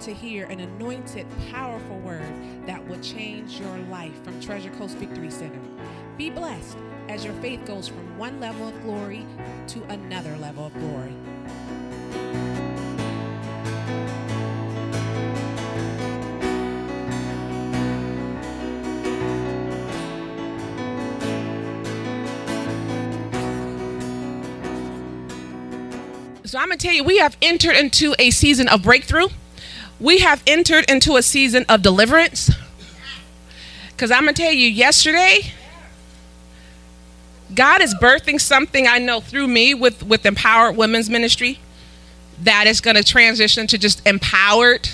to hear an anointed, powerful word that will change your life from Treasure Coast Victory Center. Be blessed as your faith goes from one level of glory to another level of glory. So I'm going to tell you, we have entered into a season of breakthrough. We have entered into a season of deliverance. Because I'm going to tell you, yesterday, God is birthing something I know through me with, with Empowered Women's Ministry that is going to transition to just empowered,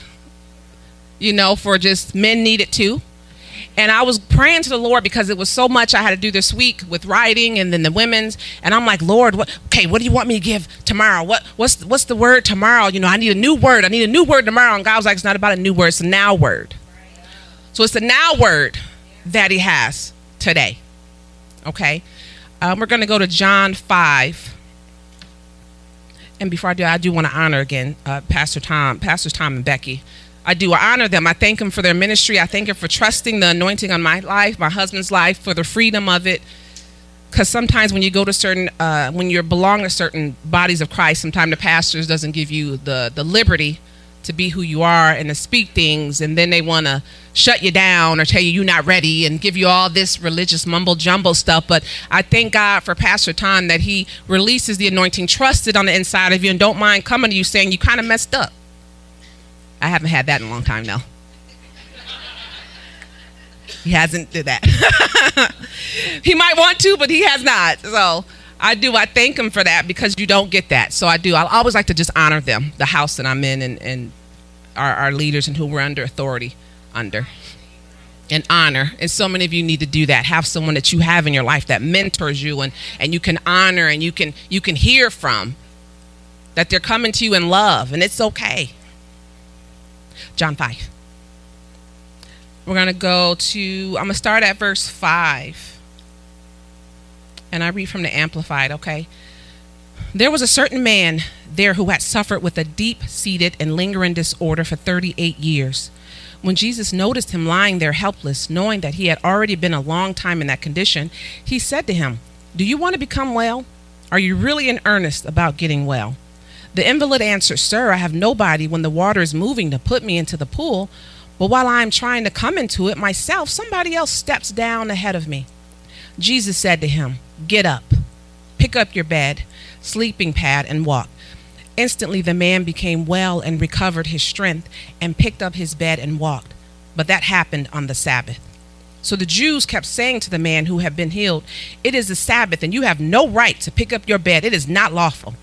you know, for just men needed too. And I was praying to the Lord because it was so much I had to do this week with writing and then the women's. And I'm like, Lord, what, okay, what do you want me to give tomorrow? What, what's, what's the word tomorrow? You know, I need a new word. I need a new word tomorrow. And God was like, it's not about a new word, it's a now word. So it's the now word that He has today. Okay? Um, we're going to go to John 5. And before I do, I do want to honor again uh, Pastor Tom, Pastors Tom and Becky. I do. Honor them. I thank them for their ministry. I thank them for trusting the anointing on my life, my husband's life, for the freedom of it. Because sometimes when you go to certain, uh, when you belong to certain bodies of Christ, sometimes the pastors doesn't give you the the liberty to be who you are and to speak things, and then they want to shut you down or tell you you're not ready and give you all this religious mumble jumble stuff. But I thank God for Pastor Tom that he releases the anointing, trusted on the inside of you, and don't mind coming to you saying you kind of messed up. I haven't had that in a long time now. He hasn't did that. he might want to, but he has not. So I do. I thank him for that because you don't get that. So I do. I always like to just honor them, the house that I'm in, and, and our, our leaders and who we're under authority under. And honor. And so many of you need to do that. Have someone that you have in your life that mentors you and, and you can honor and you can you can hear from. That they're coming to you in love, and it's okay. John 5. We're going to go to, I'm going to start at verse 5. And I read from the Amplified, okay? There was a certain man there who had suffered with a deep seated and lingering disorder for 38 years. When Jesus noticed him lying there helpless, knowing that he had already been a long time in that condition, he said to him, Do you want to become well? Are you really in earnest about getting well? The invalid answered, Sir, I have nobody when the water is moving to put me into the pool, but while I am trying to come into it myself, somebody else steps down ahead of me. Jesus said to him, Get up, pick up your bed, sleeping pad, and walk. Instantly the man became well and recovered his strength and picked up his bed and walked. But that happened on the Sabbath. So the Jews kept saying to the man who had been healed, It is the Sabbath, and you have no right to pick up your bed. It is not lawful.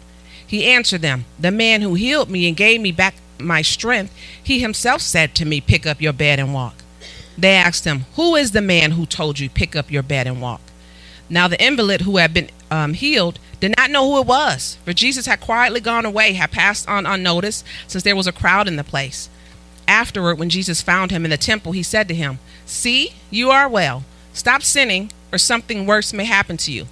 He answered them, The man who healed me and gave me back my strength, he himself said to me, Pick up your bed and walk. They asked him, Who is the man who told you, Pick up your bed and walk? Now the invalid who had been um, healed did not know who it was, for Jesus had quietly gone away, had passed on unnoticed, since there was a crowd in the place. Afterward, when Jesus found him in the temple, he said to him, See, you are well. Stop sinning, or something worse may happen to you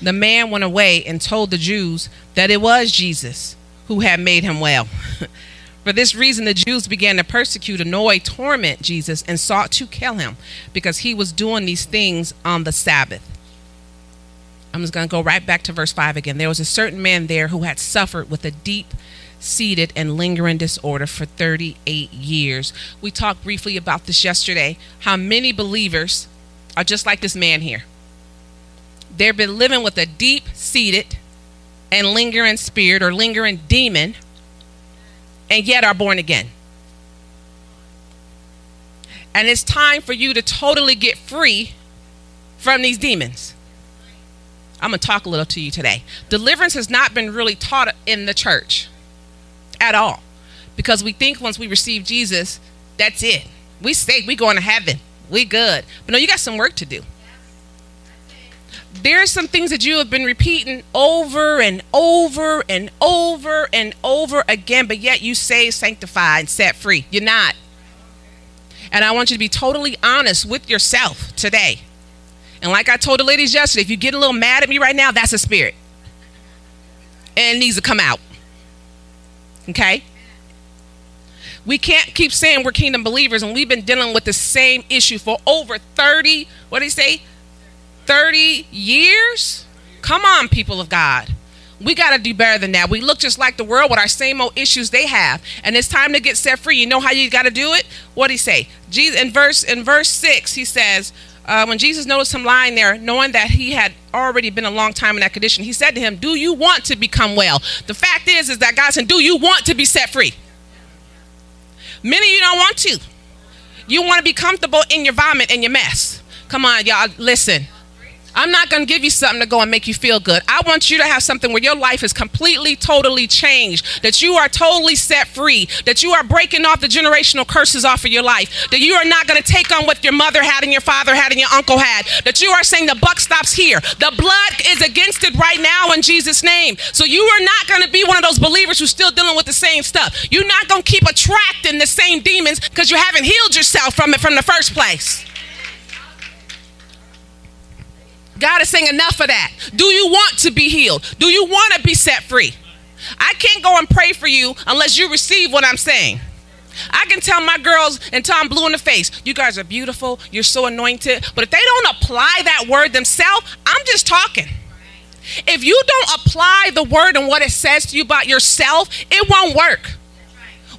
the man went away and told the Jews that it was Jesus who had made him well. For this reason, the Jews began to persecute, annoy, torment Jesus, and sought to kill him because he was doing these things on the Sabbath. I'm just going to go right back to verse 5 again. There was a certain man there who had suffered with a deep seated and lingering disorder for 38 years. We talked briefly about this yesterday how many believers are just like this man here. They've been living with a deep seated and lingering spirit or lingering demon, and yet are born again. And it's time for you to totally get free from these demons. I'm going to talk a little to you today. Deliverance has not been really taught in the church at all because we think once we receive Jesus, that's it. We say we going to heaven. We good. But no, you got some work to do there's some things that you have been repeating over and over and over and over again, but yet you say sanctified and set free. You're not. And I want you to be totally honest with yourself today. And like I told the ladies yesterday, if you get a little mad at me right now, that's a spirit. And needs to come out. Okay? We can't keep saying we're kingdom believers and we've been dealing with the same issue for over 30, what do he say? 30 years? Come on, people of God. We got to do better than that. We look just like the world with our same old issues they have, and it's time to get set free. You know how you got to do it? What did he say? Jesus in verse in verse six, he says, uh, when Jesus noticed him lying there, knowing that he had already been a long time in that condition, he said to him, "Do you want to become well?" The fact is, is that God said, "Do you want to be set free?" Many of you don't want to. You want to be comfortable in your vomit and your mess. Come on, y'all, listen. I'm not going to give you something to go and make you feel good. I want you to have something where your life is completely, totally changed, that you are totally set free, that you are breaking off the generational curses off of your life, that you are not going to take on what your mother had and your father had and your uncle had, that you are saying the buck stops here. The blood is against it right now in Jesus' name. So you are not going to be one of those believers who's still dealing with the same stuff. You're not going to keep attracting the same demons because you haven't healed yourself from it from the first place. God is saying, enough of that. Do you want to be healed? Do you want to be set free? I can't go and pray for you unless you receive what I'm saying. I can tell my girls and I'm blue in the face, you guys are beautiful, you're so anointed. But if they don't apply that word themselves, I'm just talking. If you don't apply the word and what it says to you about yourself, it won't work.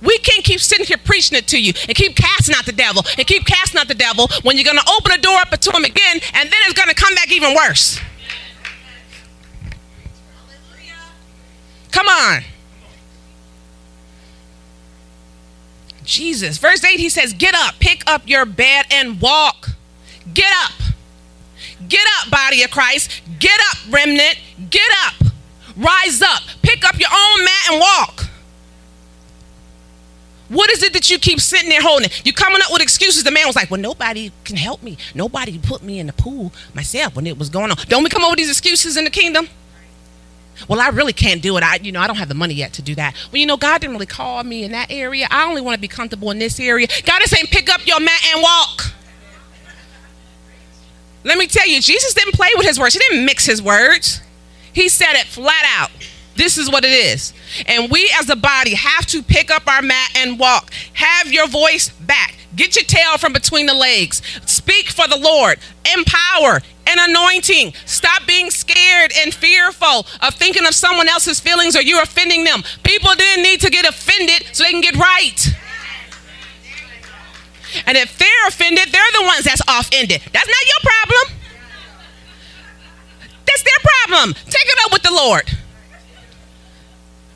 We can't keep sitting here preaching it to you and keep casting out the devil and keep casting out the devil when you're going to open the door up to him again and then it's going to come back even worse. Come on. Jesus. Verse 8, he says, Get up, pick up your bed and walk. Get up. Get up, body of Christ. Get up, remnant. Get up. Rise up. Pick up your own mat and walk. What is it that you keep sitting there holding? You coming up with excuses. The man was like, "Well, nobody can help me. Nobody put me in the pool myself when it was going on." Don't we come up with these excuses in the kingdom? Well, I really can't do it. I, you know, I don't have the money yet to do that. Well, you know, God didn't really call me in that area. I only want to be comfortable in this area. God is saying, pick up your mat and walk. Let me tell you, Jesus didn't play with his words. He didn't mix his words. He said it flat out. This is what it is. And we as a body have to pick up our mat and walk. Have your voice back. Get your tail from between the legs. Speak for the Lord. Empower and anointing. Stop being scared and fearful of thinking of someone else's feelings or you're offending them. People didn't need to get offended so they can get right. And if they're offended, they're the ones that's offended. That's not your problem. That's their problem. Take it up with the Lord.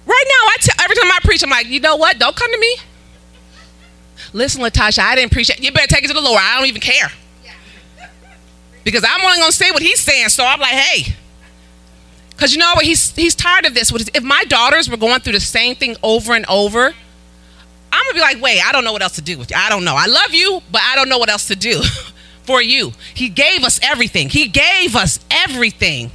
Right now, I t- every time I preach, I'm like, you know what? Don't come to me. Listen, Latasha, I didn't preach it. You better take it to the Lord. I don't even care. Because I'm only going to say what he's saying. So I'm like, hey. Because you know what? He's, he's tired of this. If my daughters were going through the same thing over and over, I'm going to be like, wait, I don't know what else to do with you. I don't know. I love you, but I don't know what else to do for you. He gave us everything. He gave us everything.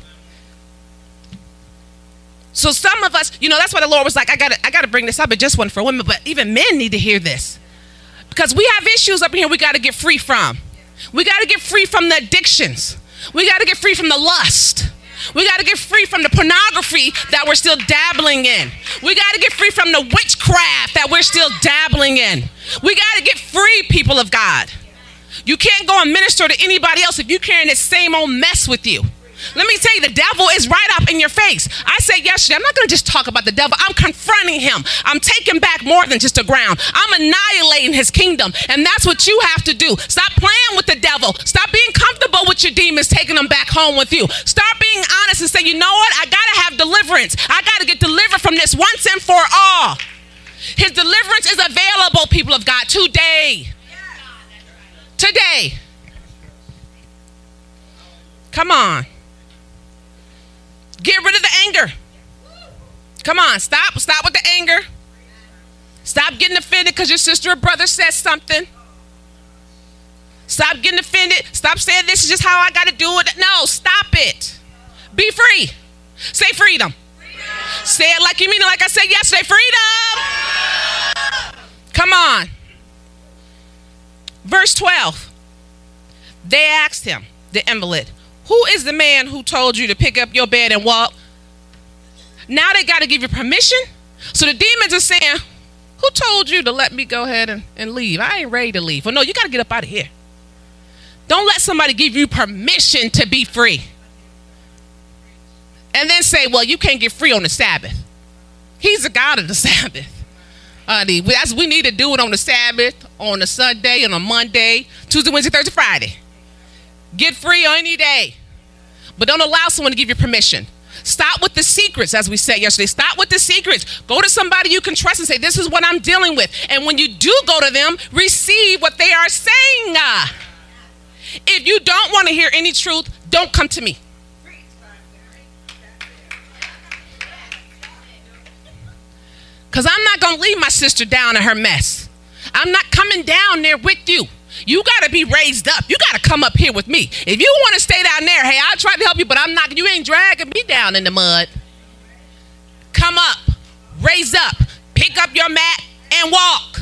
So some of us, you know, that's why the Lord was like, I gotta, I gotta bring this up. It just one for women, but even men need to hear this. Because we have issues up here we gotta get free from. We gotta get free from the addictions. We gotta get free from the lust. We got to get free from the pornography that we're still dabbling in. We got to get free from the witchcraft that we're still dabbling in. We got to get free, people of God. You can't go and minister to anybody else if you're carrying this same old mess with you. Let me tell you, the devil is right up in your face. I said yesterday, I'm not going to just talk about the devil. I'm confronting him. I'm taking back more than just a ground. I'm annihilating his kingdom. And that's what you have to do. Stop playing with the devil. Stop being comfortable with your demons, taking them back home with you. Start being honest and say, you know what? I got to have deliverance. I got to get delivered from this once and for all. His deliverance is available, people of God, today. Today. Come on. Get rid of the anger. Come on, stop. Stop with the anger. Stop getting offended because your sister or brother says something. Stop getting offended. Stop saying this is just how I got to do it. No, stop it. Be free. Say freedom. freedom. Say it like you mean it, like I said yesterday. Freedom. Come on. Verse 12. They asked him, the invalid, who is the man who told you to pick up your bed and walk? Now they got to give you permission. So the demons are saying, Who told you to let me go ahead and, and leave? I ain't ready to leave. Well, no, you got to get up out of here. Don't let somebody give you permission to be free. And then say, well, you can't get free on the Sabbath. He's the God of the Sabbath. Honey, that's, we need to do it on the Sabbath, on a Sunday, and a Monday, Tuesday, Wednesday, Thursday, Friday. Get free on any day. But don't allow someone to give you permission. Stop with the secrets, as we said yesterday. Stop with the secrets. Go to somebody you can trust and say, This is what I'm dealing with. And when you do go to them, receive what they are saying. If you don't want to hear any truth, don't come to me. Because I'm not going to leave my sister down in her mess. I'm not coming down there with you. You got to be raised up. You got to come up here with me. If you want to stay down there, hey, I'll try to help you, but I'm not, you ain't dragging me down in the mud. Come up, raise up, pick up your mat, and walk.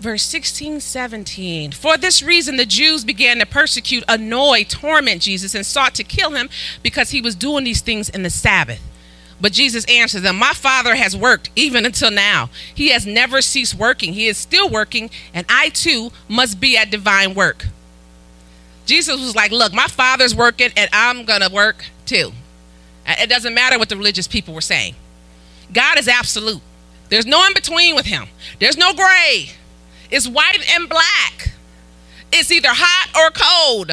verse 16, 17. For this reason, the Jews began to persecute, annoy, torment Jesus, and sought to kill him because he was doing these things in the Sabbath. But Jesus answered them, My Father has worked even until now. He has never ceased working. He is still working, and I too must be at divine work. Jesus was like, Look, my Father's working, and I'm going to work too. It doesn't matter what the religious people were saying. God is absolute. There's no in between with him, there's no gray. It's white and black. It's either hot or cold.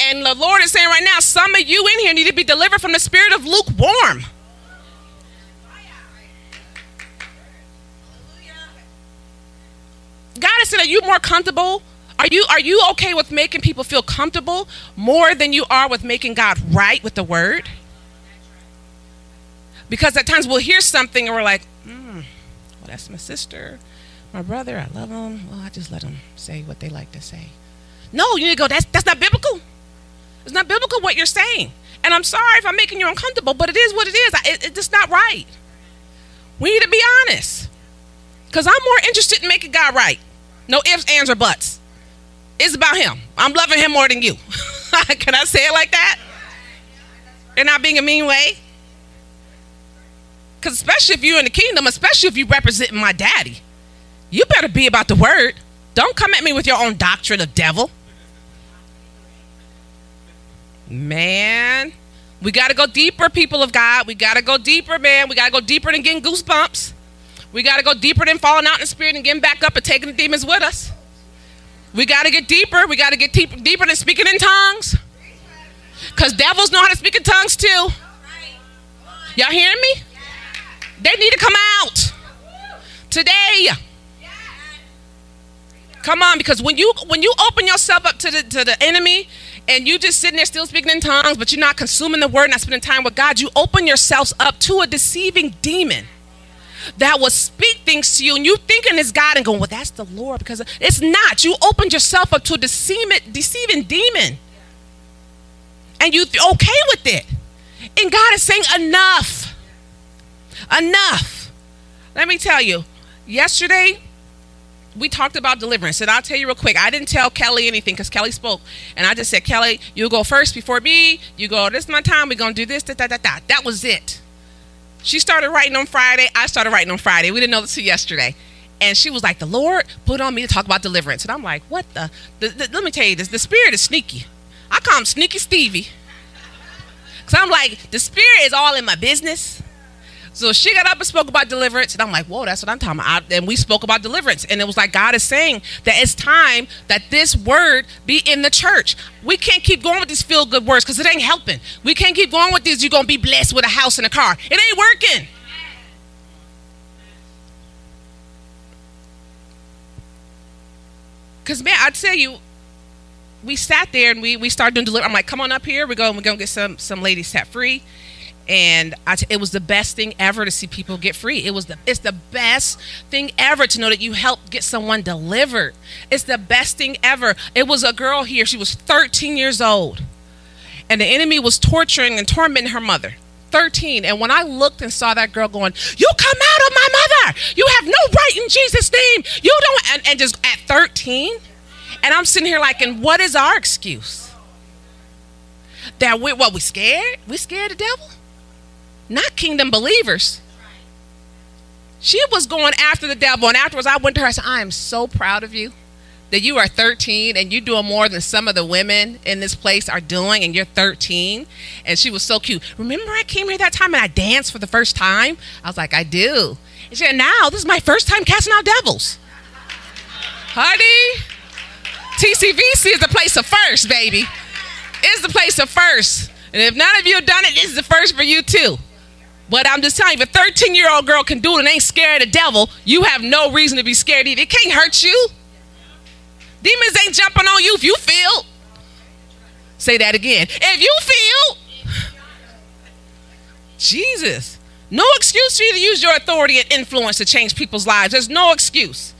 And the Lord is saying right now, some of you in here need to be delivered from the spirit of lukewarm. God is saying, are you more comfortable? Are you are you okay with making people feel comfortable more than you are with making God right with the word? Because at times we'll hear something and we're like, mm, well, that's my sister my brother, I love them. Well, I just let them say what they like to say. No, you need to go, that's, that's not biblical. It's not biblical what you're saying. And I'm sorry if I'm making you uncomfortable, but it is what it is. It, it's just not right. We need to be honest. Because I'm more interested in making God right. No ifs, ands, or buts. It's about Him. I'm loving Him more than you. Can I say it like that? And not being a mean way? Because especially if you're in the kingdom, especially if you represent my daddy, you better be about the word. Don't come at me with your own doctrine of devil. Man, we got to go deeper, people of God. We got to go deeper, man. We got to go deeper than getting goosebumps. We got to go deeper than falling out in the spirit and getting back up and taking the demons with us. We got to get deeper. We got to get deeper, deeper than speaking in tongues. Because devils know how to speak in tongues too. Y'all hearing me? They need to come out today. Come on, because when you when you open yourself up to the to the enemy and you just sitting there still speaking in tongues, but you're not consuming the word, not spending time with God, you open yourselves up to a deceiving demon that will speak things to you, and you thinking it's God and going, well, that's the Lord, because it's not. You opened yourself up to a deceiving, deceiving demon, and you okay with it. And God is saying, enough, enough. Let me tell you, yesterday we talked about deliverance, and I'll tell you real quick. I didn't tell Kelly anything because Kelly spoke, and I just said, Kelly, you go first before me. You go. This is my time. We're gonna do this. Da, da, da, da. That was it. She started writing on Friday. I started writing on Friday. We didn't know this till yesterday. And she was like, "The Lord put on me to talk about deliverance," and I'm like, "What the? the, the let me tell you this. The Spirit is sneaky. I call him Sneaky Stevie, because I'm like, the Spirit is all in my business." So she got up and spoke about deliverance, and I'm like, whoa, that's what I'm talking about. And we spoke about deliverance, and it was like God is saying that it's time that this word be in the church. We can't keep going with these feel good words because it ain't helping. We can't keep going with these. You're gonna be blessed with a house and a car. It ain't working. Cause man, I tell you, we sat there and we we started doing deliverance. I'm like, come on up here. We're going. We're gonna get some some ladies set free and it was the best thing ever to see people get free. It was the it's the best thing ever to know that you helped get someone delivered. It's the best thing ever. It was a girl here. She was 13 years old, and the enemy was torturing and tormenting her mother. 13. And when I looked and saw that girl going, You come out of my mother. You have no right in Jesus' name. You don't. And, and just at 13. And I'm sitting here like, And what is our excuse? That we, what, we scared? We scared the devil? Not kingdom believers. She was going after the devil, and afterwards I went to her. I said, "I am so proud of you." that you are 13 and you're doing more than some of the women in this place are doing and you're 13 and she was so cute remember i came here that time and i danced for the first time i was like i do and she said now this is my first time casting out devils honey tcvc is the place of first baby it's the place of first and if none of you have done it this is the first for you too but I'm just telling you, if a 13 year old girl can do it and ain't scared of the devil, you have no reason to be scared either. It can't hurt you. Demons ain't jumping on you if you feel. Say that again. If you feel. Jesus. No excuse for you to use your authority and influence to change people's lives. There's no excuse.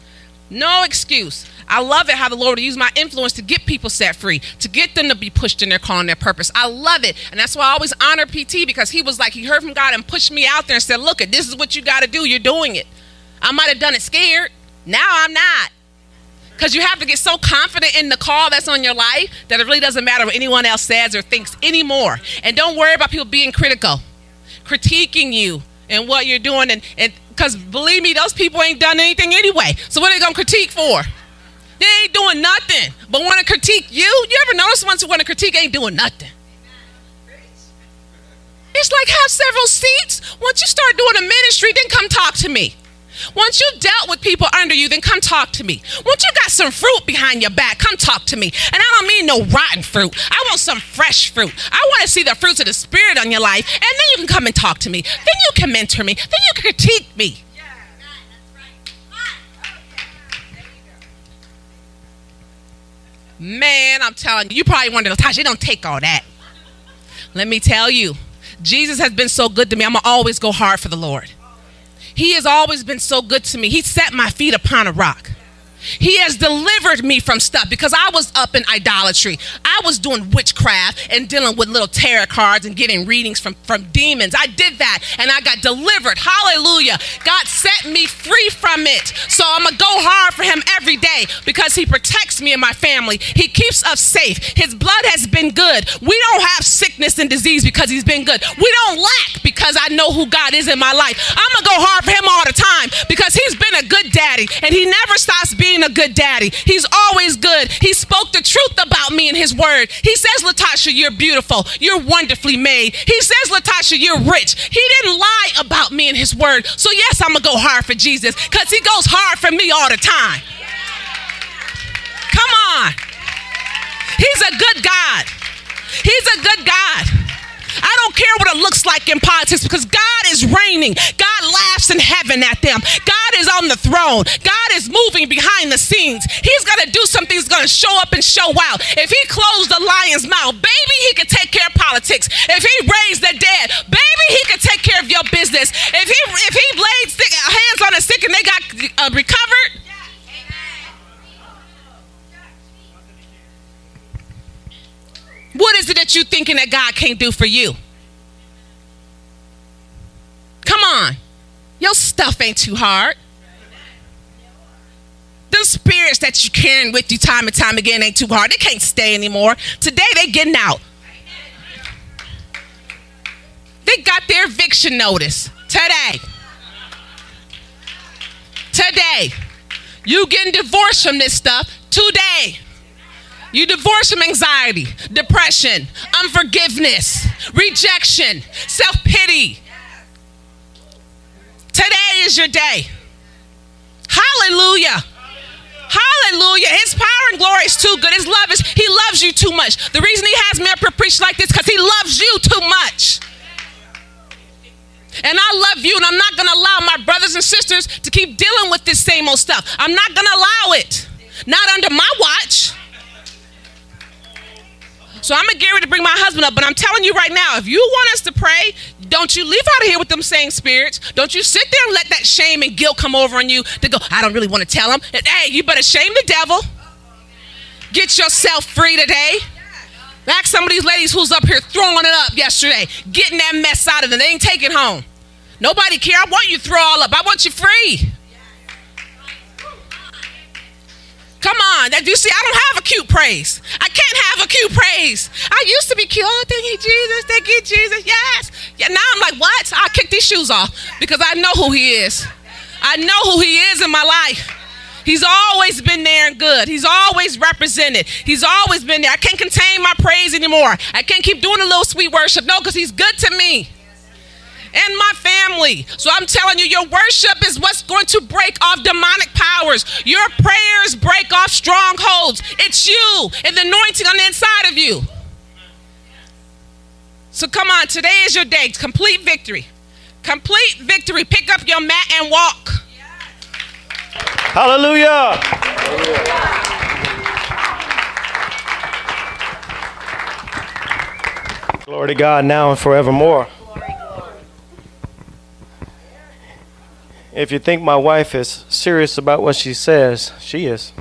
No excuse. I love it how the Lord will use my influence to get people set free, to get them to be pushed in their call and their purpose. I love it. And that's why I always honor PT because he was like, he heard from God and pushed me out there and said, Look, this is what you got to do. You're doing it. I might have done it scared. Now I'm not. Because you have to get so confident in the call that's on your life that it really doesn't matter what anyone else says or thinks anymore. And don't worry about people being critical, critiquing you and what you're doing. And because believe me, those people ain't done anything anyway. So what are they going to critique for? They ain't doing nothing but want to critique you. You ever notice ones who want to critique ain't doing nothing? It's like have several seats. Once you start doing a ministry, then come talk to me. Once you've dealt with people under you, then come talk to me. Once you got some fruit behind your back, come talk to me. And I don't mean no rotten fruit. I want some fresh fruit. I want to see the fruits of the Spirit on your life. And then you can come and talk to me. Then you can mentor me. Then you can critique me. Man, I'm telling you, you probably wonder, Latasha, it don't take all that. Let me tell you, Jesus has been so good to me. I'm going to always go hard for the Lord. He has always been so good to me. He set my feet upon a rock. He has delivered me from stuff because I was up in idolatry. I was doing witchcraft and dealing with little tarot cards and getting readings from, from demons. I did that and I got delivered. Hallelujah. God set me free from it. So I'm going to go hard for Him every day because He protects me and my family. He keeps us safe. His blood has been good. We don't have sickness and disease because He's been good. We don't lack because I know who God is in my life. I'm going to go hard for Him all the time because He's been a good daddy and He never stops being being a good daddy. He's always good. He spoke the truth about me in his word. He says, Latasha, you're beautiful. You're wonderfully made. He says, Latasha, you're rich. He didn't lie about me in his word. So, yes, I'm going to go hard for Jesus because he goes hard for me all the time. Come on. He's a good God. He's a good God. I don't care what it looks like in politics because God is reigning. God laughs in heaven at them. God on the throne. God is moving behind the scenes. He's going to do something. He's going to show up and show out. If he closed the lion's mouth, baby, he could take care of politics. If he raised the dead, baby, he could take care of your business. If he if he laid hands on the sick and they got uh, recovered, What is it that you're thinking that God can't do for you? Come on. Your stuff ain't too hard. The spirits that you're carrying with you time and time again ain't too hard. They can't stay anymore. Today they getting out. They got their eviction notice today. Today. You getting divorced from this stuff today. You divorce from anxiety, depression, unforgiveness, rejection, self pity. Today is your day. Hallelujah. Hallelujah. His power and glory is too good. His love is, he loves you too much. The reason he has me up preach like this because he loves you too much. And I love you, and I'm not going to allow my brothers and sisters to keep dealing with this same old stuff. I'm not going to allow it. Not under my watch. So I'm gonna get ready to bring my husband up, but I'm telling you right now, if you want us to pray, don't you leave out of here with them same spirits. Don't you sit there and let that shame and guilt come over on you to go, I don't really want to tell him. Hey, you better shame the devil. Get yourself free today. Ask some of these ladies who's up here throwing it up yesterday, getting that mess out of them. They ain't taking home. Nobody care. I want you to throw all up. I want you free. Come on. That you see, I don't cute praise. I can't have a cute praise. I used to be cute. Oh, thank you, Jesus. Thank you, Jesus. Yes. Yeah, now I'm like, what? I'll kick these shoes off because I know who he is. I know who he is in my life. He's always been there and good. He's always represented. He's always been there. I can't contain my praise anymore. I can't keep doing a little sweet worship. No, because he's good to me and my family. So I'm telling you, your worship is what's going to break off demonic powers. Your prayers break off strongholds. It's you and the anointing on the inside of you. So come on, today is your day. Complete victory. Complete victory. Pick up your mat and walk. Hallelujah. Glory to God now and forevermore. If you think my wife is serious about what she says, she is.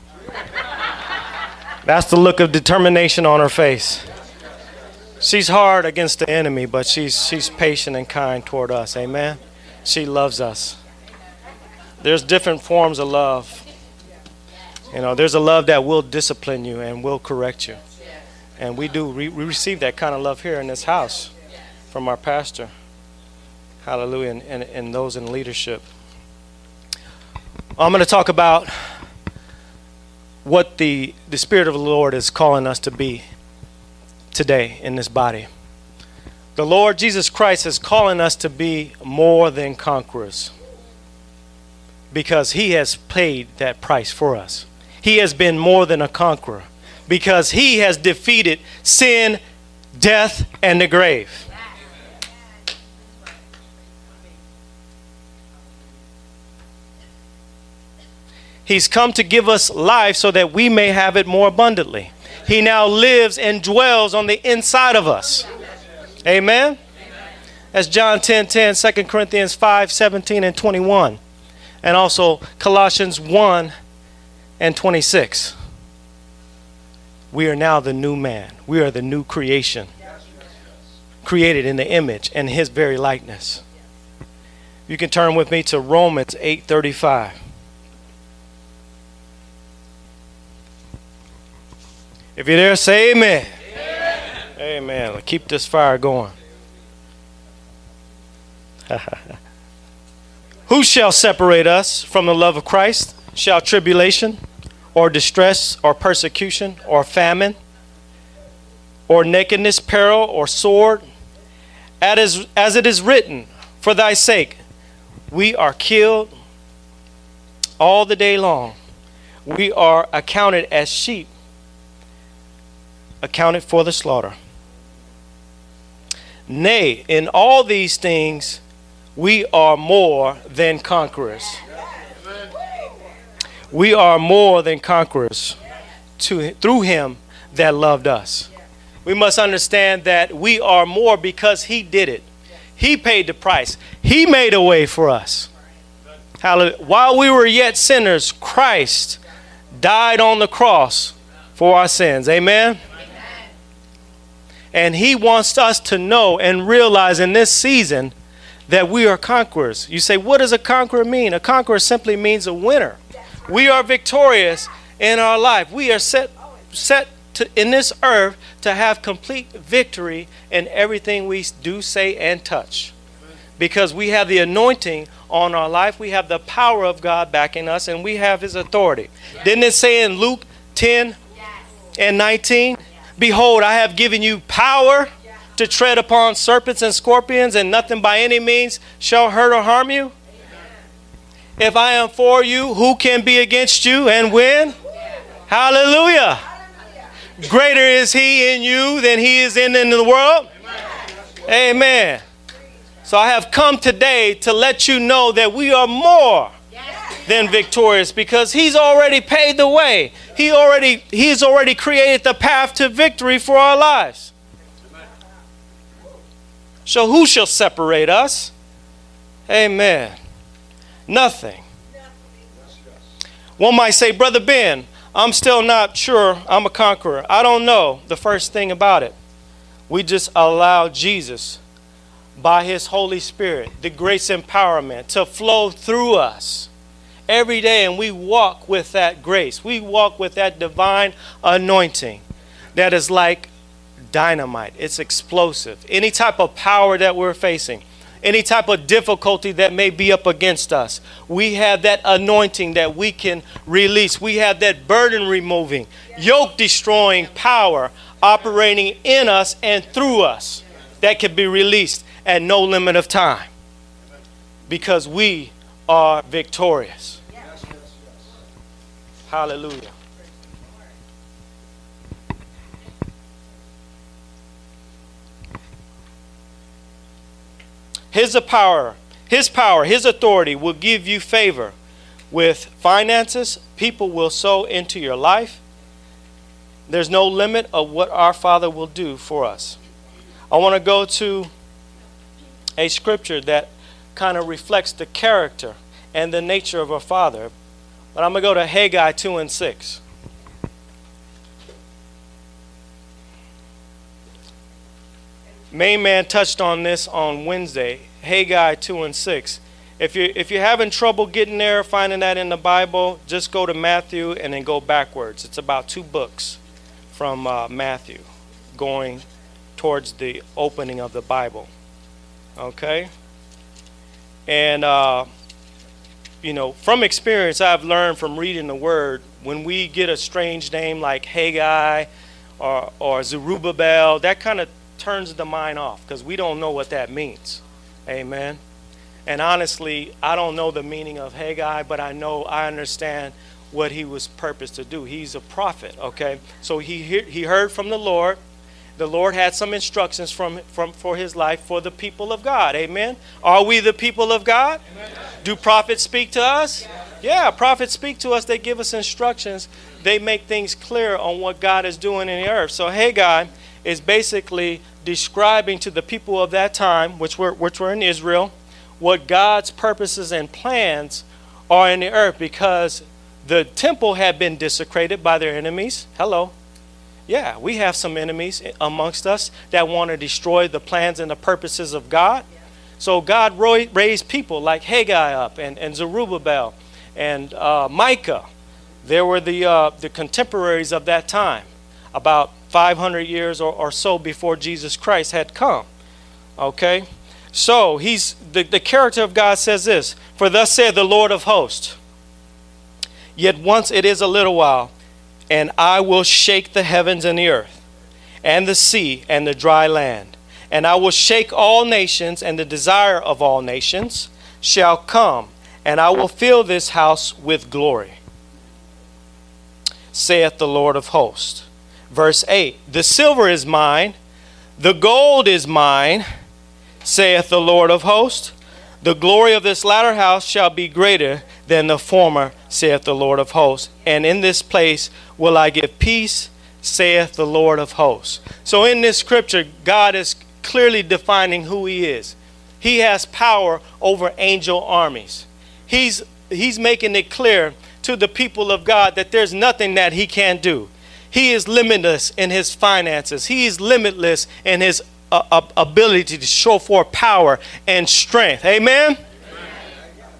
That's the look of determination on her face. She's hard against the enemy, but she's, she's patient and kind toward us. Amen. She loves us. There's different forms of love. You know, there's a love that will discipline you and will correct you. And we do, we, we receive that kind of love here in this house from our pastor. Hallelujah. And, and, and those in leadership. I'm going to talk about what the, the Spirit of the Lord is calling us to be today in this body. The Lord Jesus Christ is calling us to be more than conquerors because He has paid that price for us. He has been more than a conqueror because He has defeated sin, death, and the grave. He's come to give us life so that we may have it more abundantly. He now lives and dwells on the inside of us. Amen. That's John 10 10, 2 Corinthians 5 17 and 21. And also Colossians 1 and 26. We are now the new man. We are the new creation. Created in the image and his very likeness. You can turn with me to Romans 8 35. If you're there, say amen. Amen. amen. Keep this fire going. Who shall separate us from the love of Christ? Shall tribulation, or distress, or persecution, or famine, or nakedness, peril, or sword? As, as it is written, For thy sake we are killed all the day long. We are accounted as sheep accounted for the slaughter. Nay, in all these things we are more than conquerors. We are more than conquerors to, through him that loved us. We must understand that we are more because he did it. He paid the price. He made a way for us. Hallelujah. While we were yet sinners, Christ died on the cross for our sins. Amen. And He wants us to know and realize in this season that we are conquerors. You say, what does a conqueror mean? A conqueror simply means a winner. We are victorious in our life. We are set, set to, in this earth to have complete victory in everything we do, say, and touch. Because we have the anointing on our life, we have the power of God backing us, and we have His authority. Didn't it say in Luke 10 and 19? Behold, I have given you power to tread upon serpents and scorpions, and nothing by any means shall hurt or harm you. If I am for you, who can be against you and win? Hallelujah. Greater is he in you than he is in, in the world. Amen. So I have come today to let you know that we are more than victorious because he's already paid the way. He already he's already created the path to victory for our lives. So who shall separate us? Amen. Nothing. One might say, Brother Ben, I'm still not sure I'm a conqueror. I don't know the first thing about it. We just allow Jesus by his Holy Spirit, the grace empowerment to flow through us every day and we walk with that grace. We walk with that divine anointing that is like dynamite, it's explosive. Any type of power that we're facing, any type of difficulty that may be up against us, we have that anointing that we can release. We have that burden removing, yoke destroying power operating in us and through us that can be released at no limit of time because we are victorious. Hallelujah. His power, his power, his authority will give you favor with finances. People will sow into your life. There's no limit of what our Father will do for us. I want to go to a scripture that kind of reflects the character and the nature of our Father. But I'm going to go to Haggai 2 and 6. Main man touched on this on Wednesday, Haggai 2 and 6. If you're, if you're having trouble getting there, finding that in the Bible, just go to Matthew and then go backwards. It's about two books from uh, Matthew going towards the opening of the Bible. Okay? And, uh, you know, from experience, I've learned from reading the Word, when we get a strange name like Haggai or, or Zerubbabel, that kind of turns the mind off because we don't know what that means. Amen. And honestly, I don't know the meaning of Haggai, but I know I understand what he was purposed to do. He's a prophet, okay? So he he heard from the Lord. The Lord had some instructions from, from for his life for the people of God. Amen. Are we the people of God? Amen. Do prophets speak to us? Yeah, prophets speak to us. They give us instructions. They make things clear on what God is doing in the earth. So Haggai is basically describing to the people of that time, which were, which were in Israel, what God's purposes and plans are in the earth because the temple had been desecrated by their enemies. Hello. Yeah, we have some enemies amongst us that want to destroy the plans and the purposes of God. So God raised people like Haggai up and, and Zerubbabel and uh, Micah. They were the, uh, the contemporaries of that time, about 500 years or, or so before Jesus Christ had come. Okay? So he's the, the character of God says this For thus said the Lord of hosts, yet once it is a little while, and I will shake the heavens and the earth, and the sea and the dry land, and I will shake all nations, and the desire of all nations shall come, and I will fill this house with glory, saith the Lord of hosts. Verse 8 The silver is mine, the gold is mine, saith the Lord of hosts. The glory of this latter house shall be greater than the former, saith the Lord of hosts. And in this place will I give peace, saith the Lord of hosts. So in this scripture, God is clearly defining who He is. He has power over angel armies. He's, he's making it clear to the people of God that there's nothing that He can't do. He is limitless in his finances. He is limitless in his uh, ability to show forth power and strength. Amen?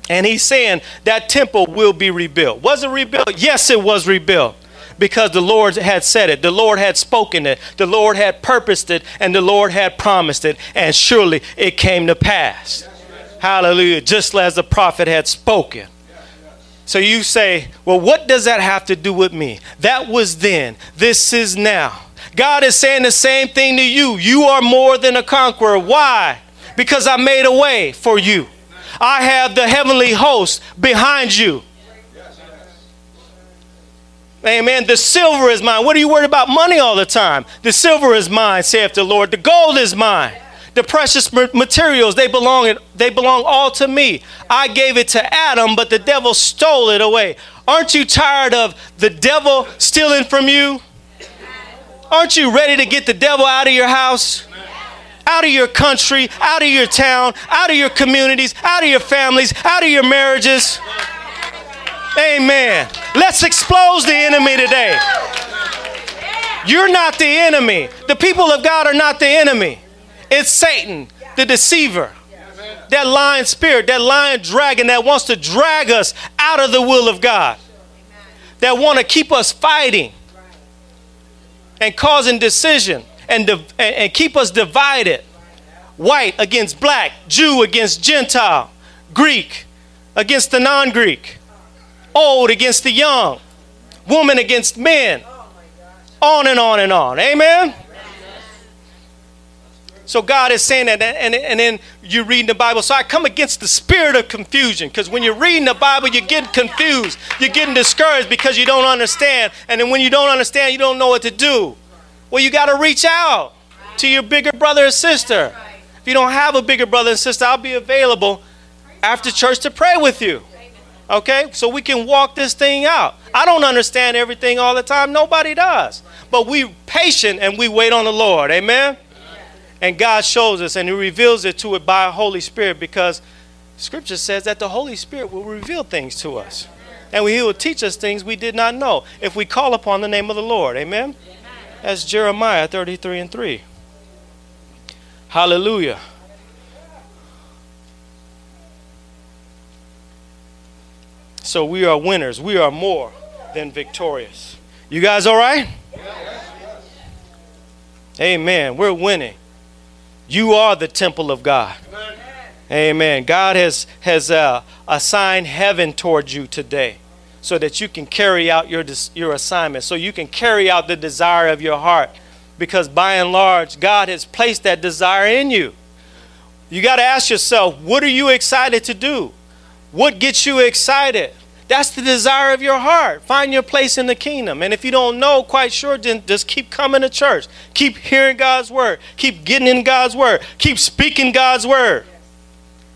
And he's saying that temple will be rebuilt. Was it rebuilt? Yes, it was rebuilt because the Lord had said it, the Lord had spoken it, the Lord had purposed it, and the Lord had promised it, and surely it came to pass. Hallelujah. Just as the prophet had spoken. So you say, well, what does that have to do with me? That was then, this is now. God is saying the same thing to you. You are more than a conqueror. Why? Because I made a way for you. I have the heavenly host behind you. Amen. The silver is mine. What are you worried about money all the time? The silver is mine, saith the Lord. The gold is mine the precious materials they belong they belong all to me i gave it to adam but the devil stole it away aren't you tired of the devil stealing from you aren't you ready to get the devil out of your house out of your country out of your town out of your communities out of your families out of your marriages. Amen. Let's expose the enemy today. You're not the enemy. The people of god are not the enemy. It's Satan, the deceiver. That lying spirit, that lying dragon that wants to drag us out of the will of God. That want to keep us fighting and causing decision and, and, and keep us divided. White against black, Jew against Gentile, Greek against the non Greek, old against the young, woman against men, on and on and on. Amen? So God is saying that, and, and then you're reading the Bible. So I come against the spirit of confusion because when you're reading the Bible, you're getting confused. You're getting discouraged because you don't understand. And then when you don't understand, you don't know what to do. Well, you got to reach out to your bigger brother or sister. If you don't have a bigger brother and sister, I'll be available after church to pray with you. Okay? So we can walk this thing out. I don't understand everything all the time. Nobody does. But we patient and we wait on the Lord. Amen? And God shows us and He reveals it to it by Holy Spirit because Scripture says that the Holy Spirit will reveal things to us. And He will teach us things we did not know if we call upon the name of the Lord. Amen? That's Jeremiah 33 and 3. Hallelujah. So we are winners. We are more than victorious. You guys all right? Amen. We're winning. You are the temple of God. Amen. Amen. God has, has uh, assigned heaven towards you today so that you can carry out your, your assignment, so you can carry out the desire of your heart. Because by and large, God has placed that desire in you. You got to ask yourself, what are you excited to do? What gets you excited? That's the desire of your heart. Find your place in the kingdom. And if you don't know quite sure, then just keep coming to church. Keep hearing God's word. Keep getting in God's word. Keep speaking God's word.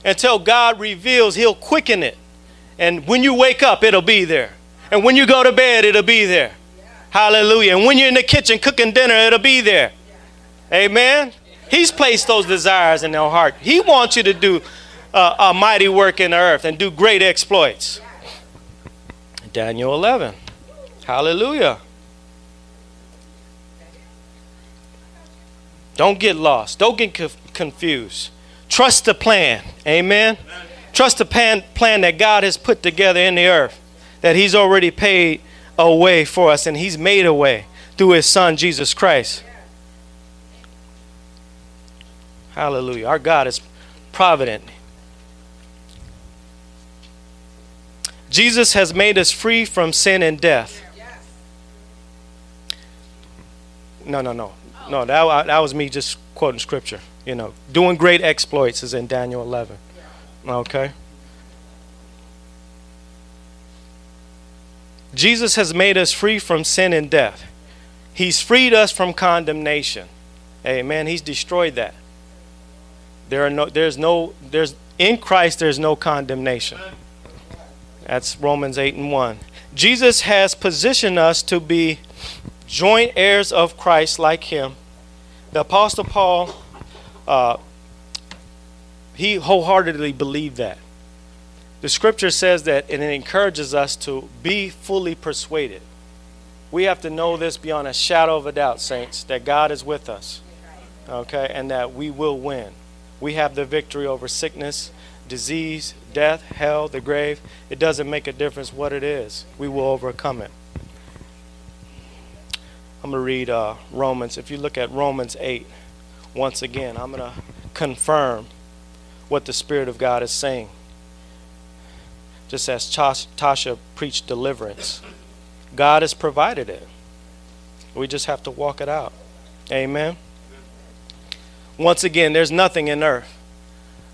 Until God reveals, He'll quicken it. And when you wake up, it'll be there. And when you go to bed, it'll be there. Hallelujah. And when you're in the kitchen cooking dinner, it'll be there. Amen. He's placed those desires in your heart. He wants you to do uh, a mighty work in the earth and do great exploits. Daniel 11. Hallelujah. Don't get lost. Don't get confused. Trust the plan. Amen. Amen. Trust the plan, plan that God has put together in the earth, that He's already paid a way for us, and He's made a way through His Son, Jesus Christ. Hallelujah. Our God is provident. Jesus has made us free from sin and death. No, no, no. No, that, that was me just quoting scripture. You know, doing great exploits is in Daniel 11. Okay? Jesus has made us free from sin and death. He's freed us from condemnation. Amen. He's destroyed that. There are no there's no there's in Christ there's no condemnation. That's Romans 8 and 1. Jesus has positioned us to be joint heirs of Christ like him. The Apostle Paul, uh, he wholeheartedly believed that. The scripture says that, and it encourages us to be fully persuaded. We have to know this beyond a shadow of a doubt, saints, that God is with us, okay, and that we will win. We have the victory over sickness, disease, death, hell, the grave, it doesn't make a difference what it is. We will overcome it. I'm going to read uh, Romans. If you look at Romans 8, once again, I'm going to confirm what the Spirit of God is saying. Just as Tasha preached deliverance, God has provided it. We just have to walk it out. Amen. Once again, there's nothing in earth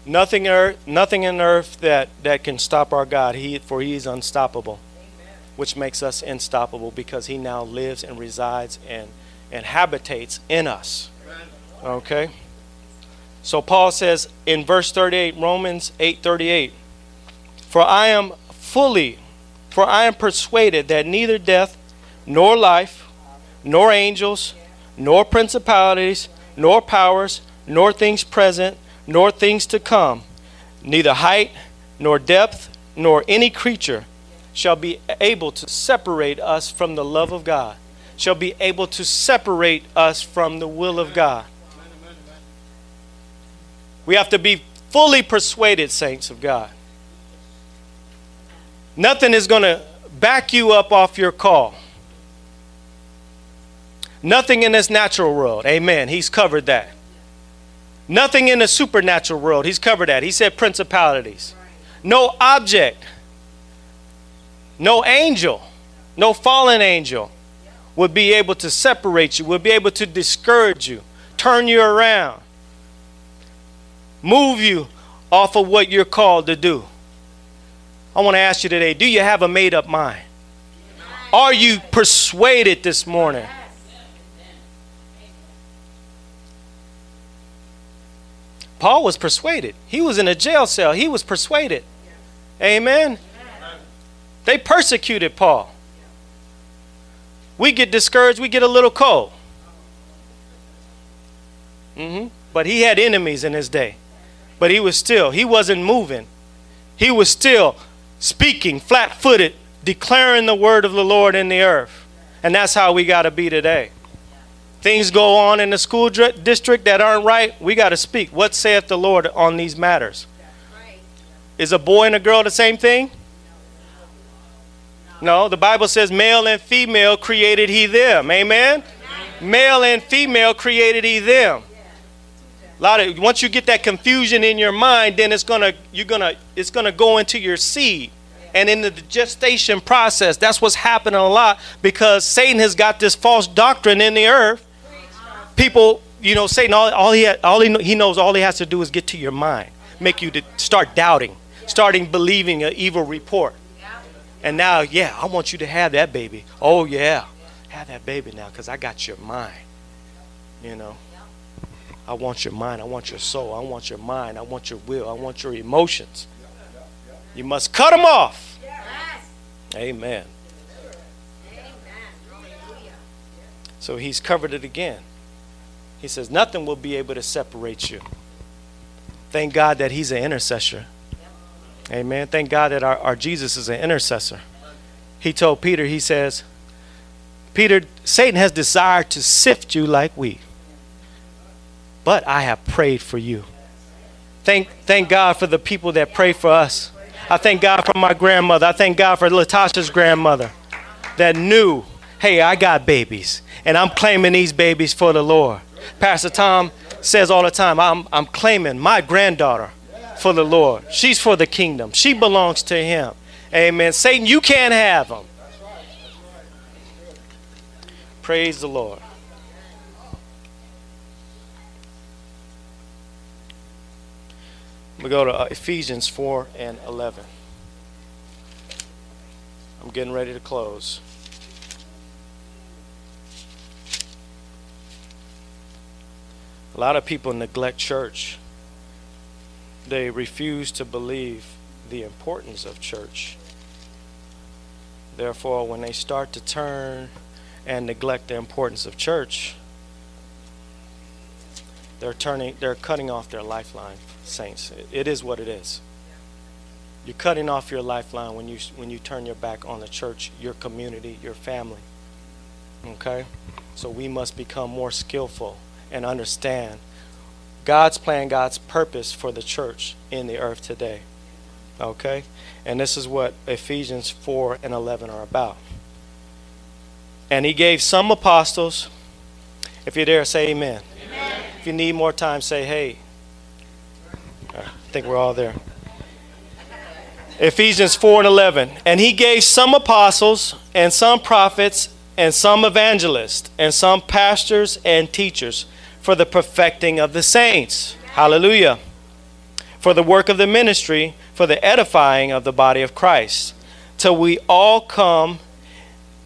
Nothing earth, nothing in earth that, that can stop our God. He, for He is unstoppable, Amen. which makes us unstoppable because He now lives and resides and, and habitates in us. Okay? So Paul says in verse 38, Romans 8:38, "For I am fully, for I am persuaded that neither death, nor life, nor angels, nor principalities, nor powers, nor things present, nor things to come, neither height, nor depth, nor any creature shall be able to separate us from the love of God, shall be able to separate us from the will of God. We have to be fully persuaded, saints of God. Nothing is going to back you up off your call. Nothing in this natural world. Amen. He's covered that. Nothing in the supernatural world. He's covered that. He said principalities. No object, no angel, no fallen angel would be able to separate you, would be able to discourage you, turn you around, move you off of what you're called to do. I want to ask you today do you have a made up mind? Are you persuaded this morning? Paul was persuaded. He was in a jail cell. He was persuaded. Amen. They persecuted Paul. We get discouraged, we get a little cold. Mm-hmm. But he had enemies in his day. But he was still, he wasn't moving. He was still speaking flat footed, declaring the word of the Lord in the earth. And that's how we got to be today. Things go on in the school district that aren't right, we got to speak. What saith the Lord on these matters? Is a boy and a girl the same thing? No, the Bible says male and female created he them. Amen? Male and female created he them. A lot of once you get that confusion in your mind, then it's gonna you're gonna it's gonna go into your seed. And in the gestation process, that's what's happening a lot because Satan has got this false doctrine in the earth. People, you know, Satan all, all he all he, he knows all he has to do is get to your mind, make you to start doubting, starting believing an evil report. And now, yeah, I want you to have that baby. Oh yeah, have that baby now because I got your mind. You know. I want your mind. I want your soul. I want your mind. I want your will. I want your emotions. You must cut them off. Amen. So he's covered it again. He says, Nothing will be able to separate you. Thank God that he's an intercessor. Amen. Thank God that our, our Jesus is an intercessor. He told Peter, He says, Peter, Satan has desired to sift you like wheat but I have prayed for you. Thank, thank God for the people that pray for us. I thank God for my grandmother. I thank God for Latasha's grandmother that knew, hey, I got babies, and I'm claiming these babies for the Lord. Pastor Tom says all the time, I'm, I'm claiming my granddaughter for the Lord. She's for the kingdom, she belongs to Him. Amen. Satan, you can't have them. Praise the Lord. We go to uh, Ephesians 4 and 11. I'm getting ready to close. A lot of people neglect church. They refuse to believe the importance of church. Therefore, when they start to turn and neglect the importance of church, they're turning they're cutting off their lifeline saints. It is what it is. You're cutting off your lifeline when you when you turn your back on the church, your community, your family. Okay? So we must become more skillful and understand God's plan, God's purpose for the church in the earth today. Okay? And this is what Ephesians 4 and 11 are about. And he gave some apostles. If you're there, say amen. If you need more time, say, hey, I think we're all there. Ephesians 4 and 11. And he gave some apostles, and some prophets, and some evangelists, and some pastors and teachers for the perfecting of the saints. Hallelujah. For the work of the ministry, for the edifying of the body of Christ, till we all come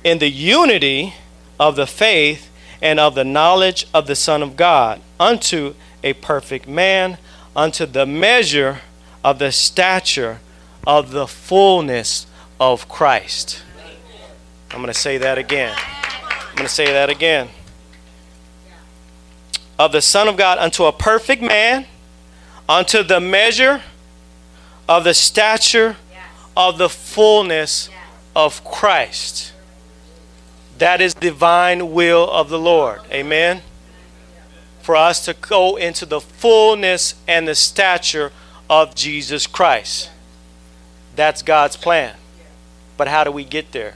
in the unity of the faith and of the knowledge of the Son of God, unto a perfect man unto the measure of the stature of the fullness of Christ. I'm going to say that again. I'm going to say that again. Of the Son of God unto a perfect man, unto the measure of the stature of the fullness of Christ. That is divine will of the Lord. Amen for us to go into the fullness and the stature of Jesus Christ. That's God's plan. But how do we get there?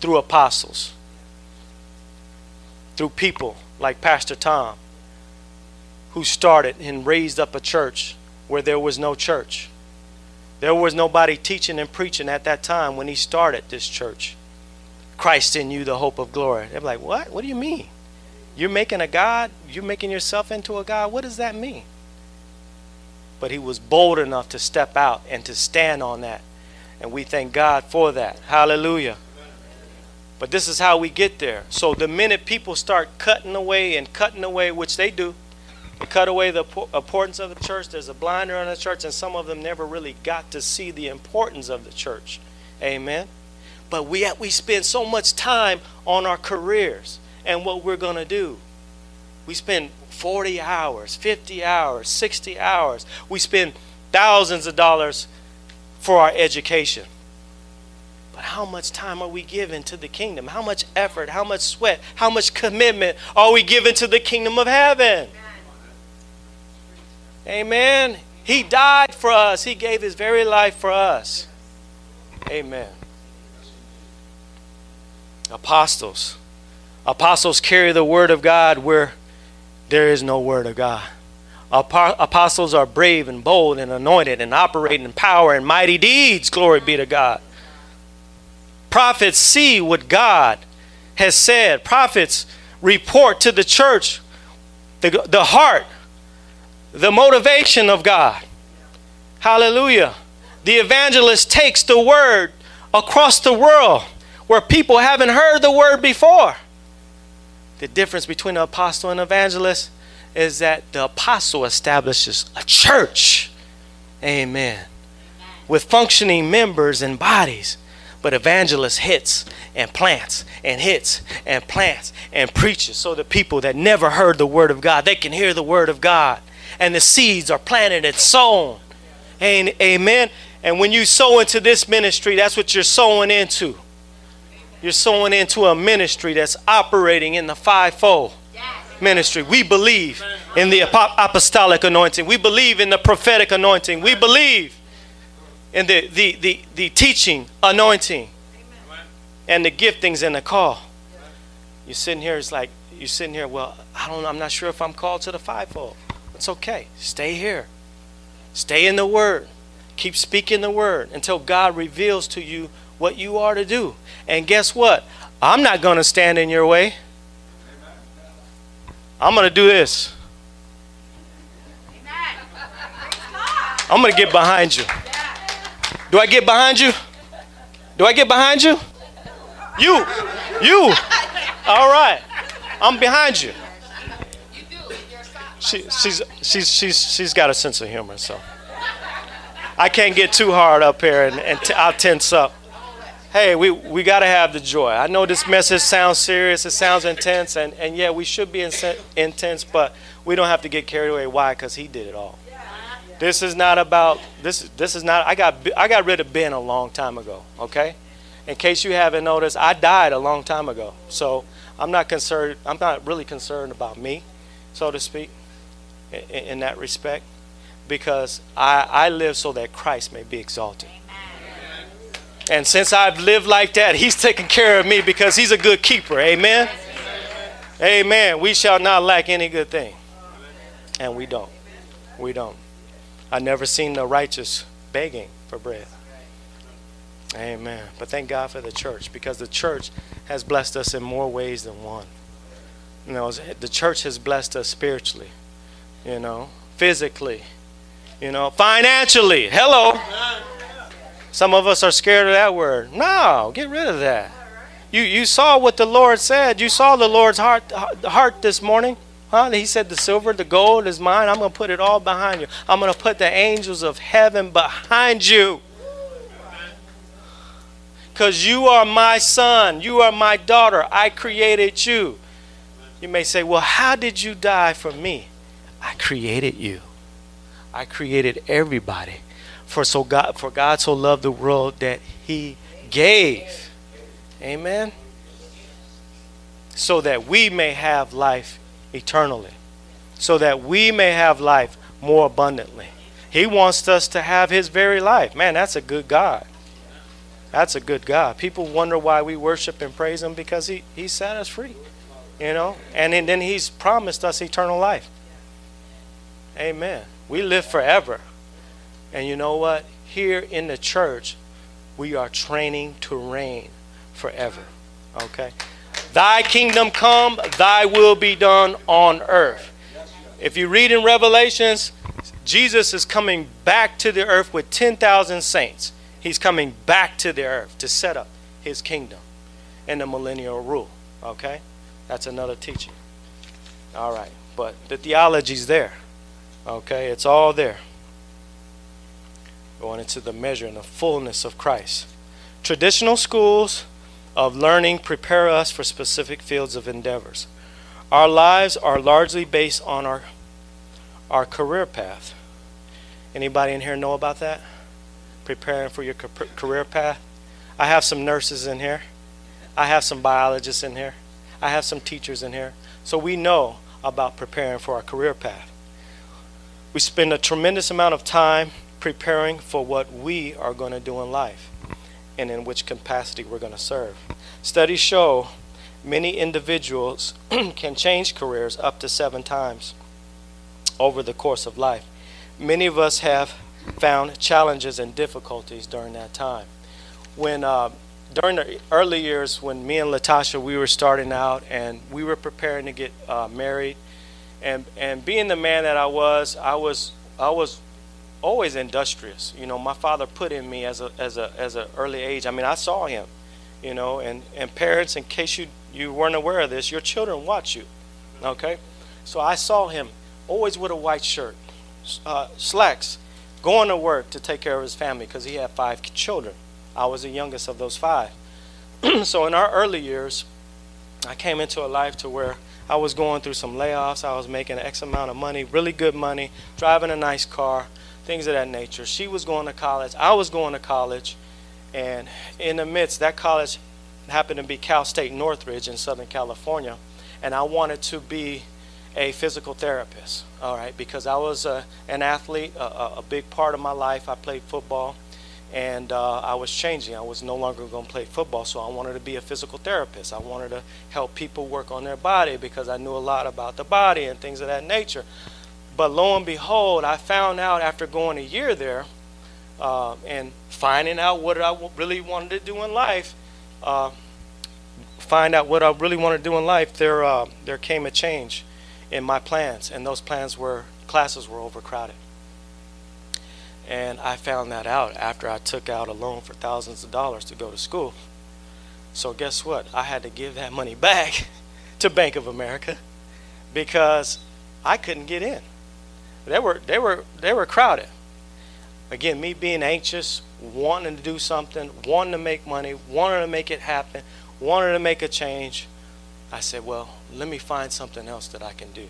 Through apostles, through people like Pastor Tom, who started and raised up a church where there was no church. There was nobody teaching and preaching at that time when he started this church. Christ in you, the hope of glory. They're like, what? What do you mean? You're making a God? You're making yourself into a God? What does that mean? But he was bold enough to step out and to stand on that. And we thank God for that. Hallelujah. But this is how we get there. So the minute people start cutting away and cutting away, which they do, they cut away the importance of the church. There's a blinder on the church, and some of them never really got to see the importance of the church. Amen. But we we spend so much time on our careers and what we're going to do. We spend 40 hours, 50 hours, 60 hours. We spend thousands of dollars for our education. But how much time are we giving to the kingdom? How much effort, how much sweat, how much commitment are we giving to the kingdom of heaven? Amen. He died for us, He gave His very life for us. Amen. Apostles. Apostles carry the word of God where there is no word of God. Apostles are brave and bold and anointed and operating in power and mighty deeds. Glory be to God. Prophets see what God has said. Prophets report to the church the, the heart, the motivation of God. Hallelujah. The evangelist takes the word across the world where people haven't heard the word before. The difference between an apostle and evangelist is that the apostle establishes a church. Amen. With functioning members and bodies. But evangelist hits and plants and hits and plants and preaches so the people that never heard the word of God, they can hear the word of God. And the seeds are planted and sown. Amen. And when you sow into this ministry, that's what you're sowing into. You're sowing into a ministry that's operating in the fivefold ministry. We believe in the apostolic anointing. We believe in the prophetic anointing. We believe in the, the, the, the teaching anointing and the giftings and the call. You're sitting here, it's like, you're sitting here, well, I don't I'm not sure if I'm called to the fivefold. It's okay. Stay here. Stay in the Word. Keep speaking the Word until God reveals to you what you are to do. And guess what? I'm not going to stand in your way. I'm going to do this. I'm going to get behind you. Do I get behind you? Do I get behind you? You. You. All right. I'm behind you. She, she's, she's, she's, she's got a sense of humor, so. I can't get too hard up here and, and t- I'll tense up hey, we, we got to have the joy. I know this message sounds serious, it sounds intense, and, and yeah, we should be in, intense, but we don't have to get carried away. Why? Because He did it all. This is not about this. This is not. I got I got rid of Ben a long time ago. Okay, in case you haven't noticed, I died a long time ago. So I'm not concerned. I'm not really concerned about me, so to speak, in, in that respect, because I I live so that Christ may be exalted. And since I've lived like that, He's taken care of me because He's a good keeper. Amen? Amen. We shall not lack any good thing. And we don't. We don't. I never seen the righteous begging for bread. Amen. But thank God for the church because the church has blessed us in more ways than one. You know, the church has blessed us spiritually, you know, physically, you know, financially. Hello. Some of us are scared of that word. No, get rid of that. You, you saw what the Lord said. You saw the Lord's heart, heart this morning. Huh? He said, The silver, the gold is mine. I'm going to put it all behind you. I'm going to put the angels of heaven behind you. Because you are my son. You are my daughter. I created you. You may say, Well, how did you die for me? I created you. I created everybody. For so God for God so loved the world that he gave. Amen. So that we may have life eternally. So that we may have life more abundantly. He wants us to have His very life. Man, that's a good God. That's a good God. People wonder why we worship and praise Him because He, he set us free. You know? And and then He's promised us eternal life. Amen. We live forever. And you know what? Here in the church, we are training to reign forever. Okay? Thy kingdom come, thy will be done on earth. If you read in Revelations, Jesus is coming back to the earth with 10,000 saints. He's coming back to the earth to set up his kingdom and the millennial rule. Okay? That's another teaching. All right. But the theology's there. Okay? It's all there. Going into the measure and the fullness of Christ. Traditional schools of learning prepare us for specific fields of endeavors. Our lives are largely based on our our career path. Anybody in here know about that? Preparing for your career path? I have some nurses in here. I have some biologists in here. I have some teachers in here. So we know about preparing for our career path. We spend a tremendous amount of time preparing for what we are going to do in life and in which capacity we're going to serve. Studies show many individuals can change careers up to seven times over the course of life. Many of us have found challenges and difficulties during that time. When uh, during the early years, when me and Latasha we were starting out and we were preparing to get uh, married, and and being the man that I was, I was I was always industrious. You know, my father put in me as a as a as an early age. I mean, I saw him. You know, and and parents, in case you you weren't aware of this, your children watch you. Okay, so I saw him always with a white shirt, uh, slacks, going to work to take care of his family because he had five children. I was the youngest of those five. so in our early years, I came into a life to where I was going through some layoffs. I was making X amount of money, really good money, driving a nice car, things of that nature. She was going to college. I was going to college. And in the midst, that college happened to be Cal State Northridge in Southern California. And I wanted to be a physical therapist, all right, because I was uh, an athlete, a, a, big part of my life. I played football, and uh, I was changing. I was no longer going to play football, so I wanted to be a physical therapist. I wanted to help people work on their body because I knew a lot about the body and things of that nature. But lo and behold, I found out after going a year there uh, and finding out what I really wanted to do in life, uh, find out what I really wanted to do in life, there, uh, there came a change in my plans, and those plans were classes were overcrowded. And I found that out after I took out a loan for thousands of dollars to go to school. So guess what? I had to give that money back to Bank of America because I couldn't get in. They were they were they were crowded. Again, me being anxious, wanting to do something, wanting to make money, wanting to make it happen, wanting to make a change. I said, well, let me find something else that I can do.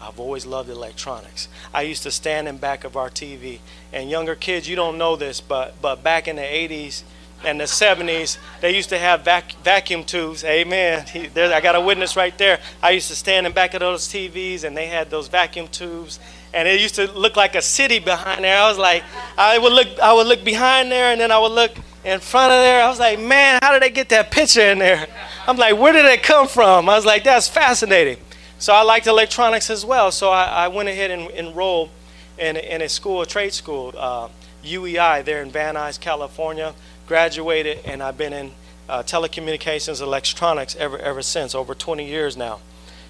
I've always loved electronics. I used to stand in back of our TV, and younger kids, you don't know this, but but back in the 80s and the 70s, they used to have vac- vacuum tubes. Amen. He, there, I got a witness right there. I used to stand in back of those TVs, and they had those vacuum tubes, and it used to look like a city behind there. I was like, I would look, I would look behind there, and then I would look in front of there. I was like, man, how did they get that picture in there? I'm like, where did it come from? I was like, that's fascinating. So I liked electronics as well. So I, I went ahead and enrolled in, in a school, a trade school, uh, UEI, there in Van Nuys, California. Graduated, and I've been in uh, telecommunications, electronics ever ever since, over 20 years now.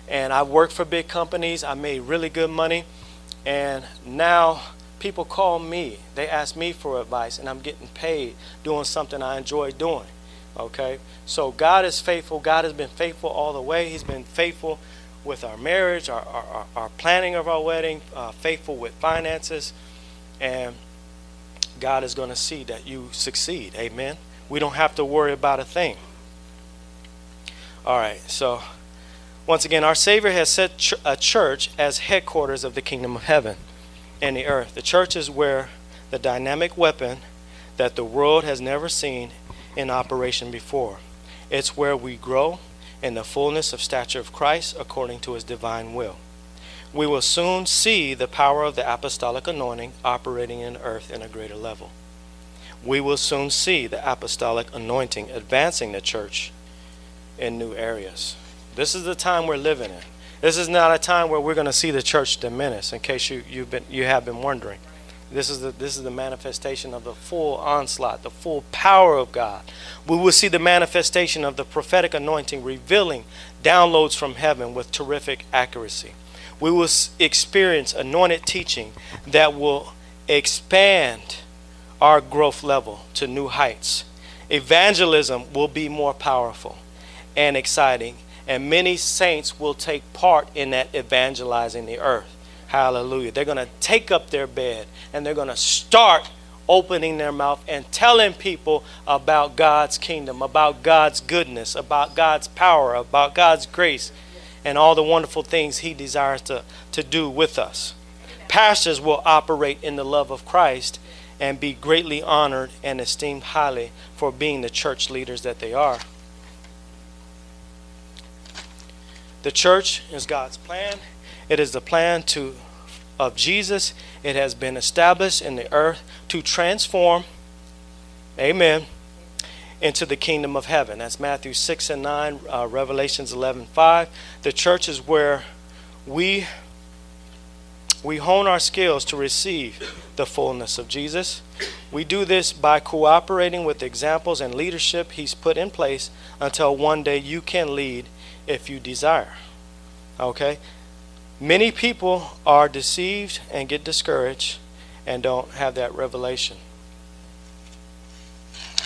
And I've worked for big companies. I made really good money, and now people call me. They ask me for advice, and I'm getting paid doing something I enjoy doing. Okay? So God is faithful. God has been faithful all the way. He's been faithful with our marriage, our, our, our planning of our wedding, uh, faithful with finances. And God is going to see that you succeed. Amen. We don't have to worry about a thing. All right. So, once again, our Savior has set a church as headquarters of the kingdom of heaven and the earth. The church is where the dynamic weapon that the world has never seen in operation before. It's where we grow in the fullness of stature of Christ according to his divine will. we will soon see the power of the apostolic anointing operating in earth in a greater level. We will soon see the apostolic anointing advancing the church in new areas. This is the time we're living in. This is not a time where we're going to see the church diminish, in case you, you've been, you have been wondering. This is, the, this is the manifestation of the full onslaught, the full power of God. We will see the manifestation of the prophetic anointing revealing downloads from heaven with terrific accuracy. We will experience anointed teaching that will expand our growth level to new heights. Evangelism will be more powerful and exciting, and many saints will take part in that evangelizing the earth. Hallelujah. They're going to take up their bed and they're going to start opening their mouth and telling people about God's kingdom, about God's goodness, about God's power, about God's grace, and all the wonderful things He desires to, to do with us. Pastors will operate in the love of Christ and be greatly honored and esteemed highly for being the church leaders that they are. The church is God's plan. It is the plan to of Jesus. It has been established in the earth to transform, amen, into the kingdom of heaven. That's Matthew 6 and 9, uh, Revelations 11 5. The church is where we we hone our skills to receive the fullness of Jesus. We do this by cooperating with examples and leadership He's put in place until one day you can lead if you desire. Okay? Many people are deceived and get discouraged and don't have that revelation.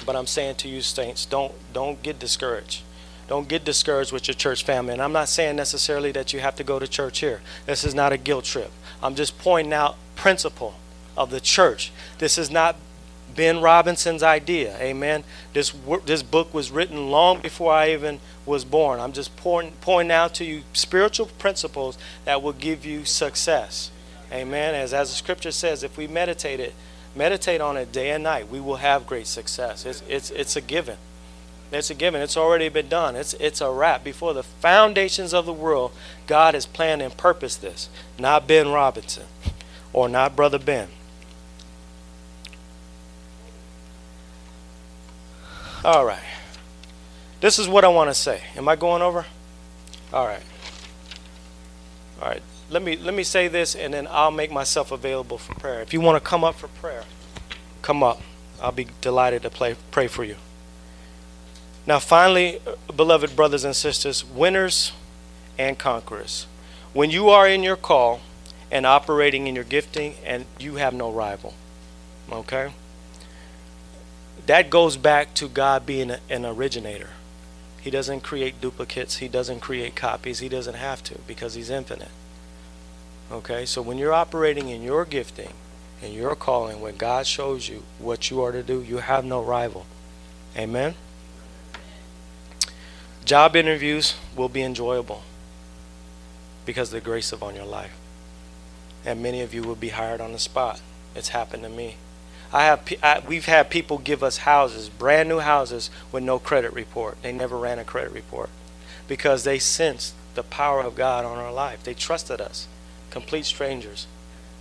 But I'm saying to you, saints, don't don't get discouraged. Don't get discouraged with your church family. And I'm not saying necessarily that you have to go to church here. This is not a guilt trip. I'm just pointing out principle of the church. This is not Ben Robinson's idea. Amen. This this book was written long before I even was born. I'm just pointing, pointing out to you spiritual principles that will give you success. Amen. As as the scripture says, if we meditate it, meditate on it day and night, we will have great success. It's it's it's a given. It's a given. It's already been done. It's it's a wrap. Before the foundations of the world, God has planned and purposed this. Not Ben Robinson or not Brother Ben. All right. This is what I want to say. Am I going over? All right. All right. Let me let me say this and then I'll make myself available for prayer. If you want to come up for prayer, come up. I'll be delighted to play, pray for you. Now, finally, uh, beloved brothers and sisters, winners and conquerors. When you are in your call and operating in your gifting, and you have no rival, okay? That goes back to God being an originator. He doesn't create duplicates, He doesn't create copies, He doesn't have to because He's infinite. Okay, so when you're operating in your gifting and your calling, when God shows you what you are to do, you have no rival. Amen. Job interviews will be enjoyable because of the grace of on your life. And many of you will be hired on the spot. It's happened to me. I have I, we've had people give us houses, brand new houses with no credit report. They never ran a credit report because they sensed the power of God on our life. They trusted us. Complete strangers.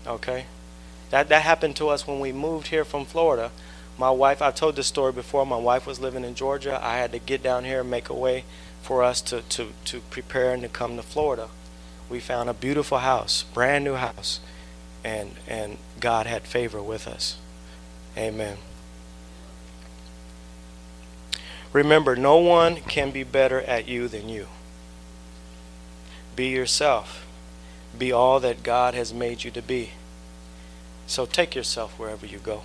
Okay? That that happened to us when we moved here from Florida. My wife, I've told this story before. My wife was living in Georgia. I had to get down here and make a way for us to, to, to prepare and to come to Florida. We found a beautiful house, brand new house, and and God had favor with us. Amen. Remember, no one can be better at you than you. Be yourself. Be all that God has made you to be. So take yourself wherever you go.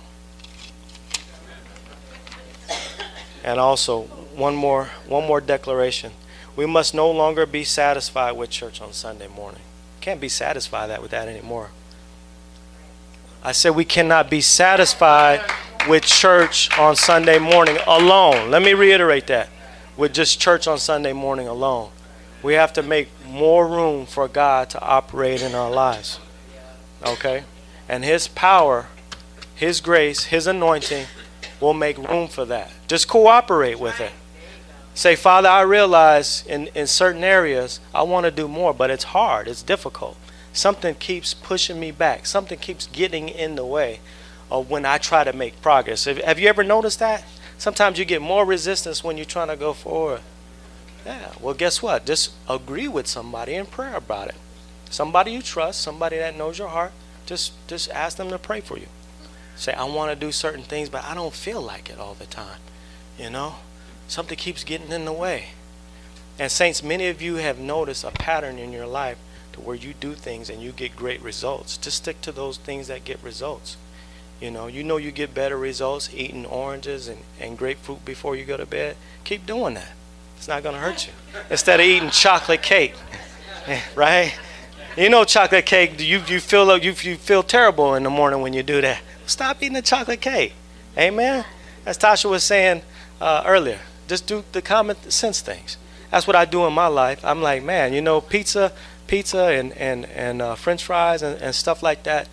And also, one more one more declaration. We must no longer be satisfied with church on Sunday morning. Can't be satisfied with that anymore. I said we cannot be satisfied with church on Sunday morning alone. Let me reiterate that. With just church on Sunday morning alone. We have to make more room for God to operate in our lives. Okay? And His power, His grace, His anointing will make room for that. Just cooperate with it. Say, Father, I realize in, in certain areas I want to do more, but it's hard, it's difficult. Something keeps pushing me back. Something keeps getting in the way of when I try to make progress. Have, you ever noticed that? Sometimes you get more resistance when you're trying to go forward. Yeah, well, guess what? Just agree with somebody in prayer about it. Somebody you trust, somebody that knows your heart, just just ask them to pray for you. Say, I want to do certain things, but I don't feel like it all the time. You know? Something keeps getting in the way. And saints, many of you have noticed a pattern in your life to where you do things and you get great results. Just stick to those things that get results. You know, you know you get better results eating oranges and, and grapefruit before you go to bed. Keep doing that. It's not going to hurt you. Instead of eating chocolate cake, right? You know, chocolate cake. Do you you feel you you feel terrible in the morning when you do that. Stop eating the chocolate cake. Amen. As Tasha was saying uh, earlier, just do the common sense things. That's what I do in my life. I'm like, man, you know, pizza, pizza, and and and uh, French fries and, and stuff like that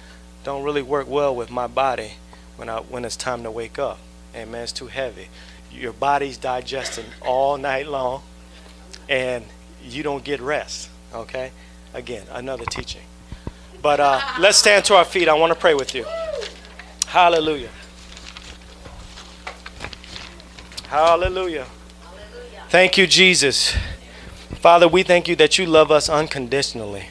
don't really work well with my body when I when it's time to wake up. Amen. It's too heavy. Your body's digesting all night long, and you don't get rest. Okay. Again, another teaching. But uh, let's stand to our feet. I want to pray with you. Hallelujah. Hallelujah. Thank you, Jesus. Father, we thank you that you love us unconditionally.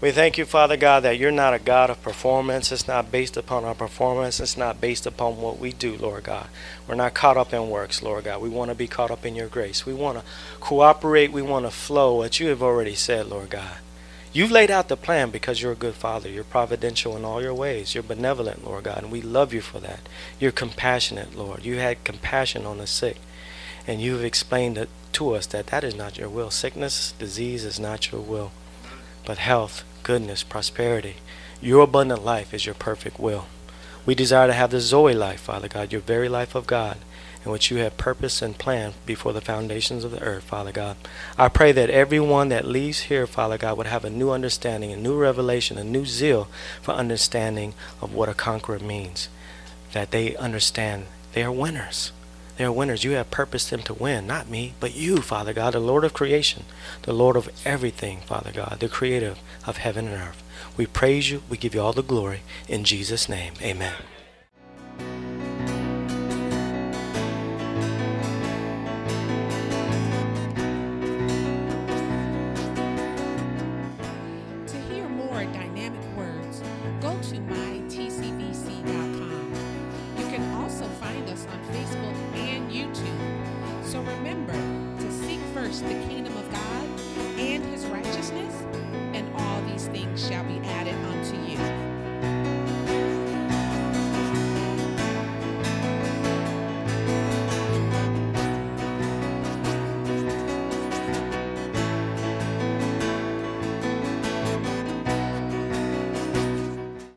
We thank you, Father God, that you're not a God of performance. It's not based upon our performance. It's not based upon what we do, Lord God. We're not caught up in works, Lord God. We want to be caught up in your grace. We want to cooperate. We want to flow, what you have already said, Lord God. You've laid out the plan because you're a good father. You're providential in all your ways. You're benevolent, Lord God, and we love you for that. You're compassionate, Lord. You had compassion on the sick, and you've explained it to us that that is not your will. Sickness, disease is not your will, but health, goodness, prosperity. Your abundant life is your perfect will. We desire to have the Zoe life, Father God, your very life of God in which you have purpose and planned before the foundations of the earth, Father God. I pray that everyone that leaves here, Father God, would have a new understanding, a new revelation, a new zeal for understanding of what a conqueror means. That they understand they are winners. They are winners. You have purposed them to win, not me, but you, Father God, the Lord of creation, the Lord of everything, Father God, the creator of heaven and earth. We praise you. We give you all the glory. In Jesus' name, amen.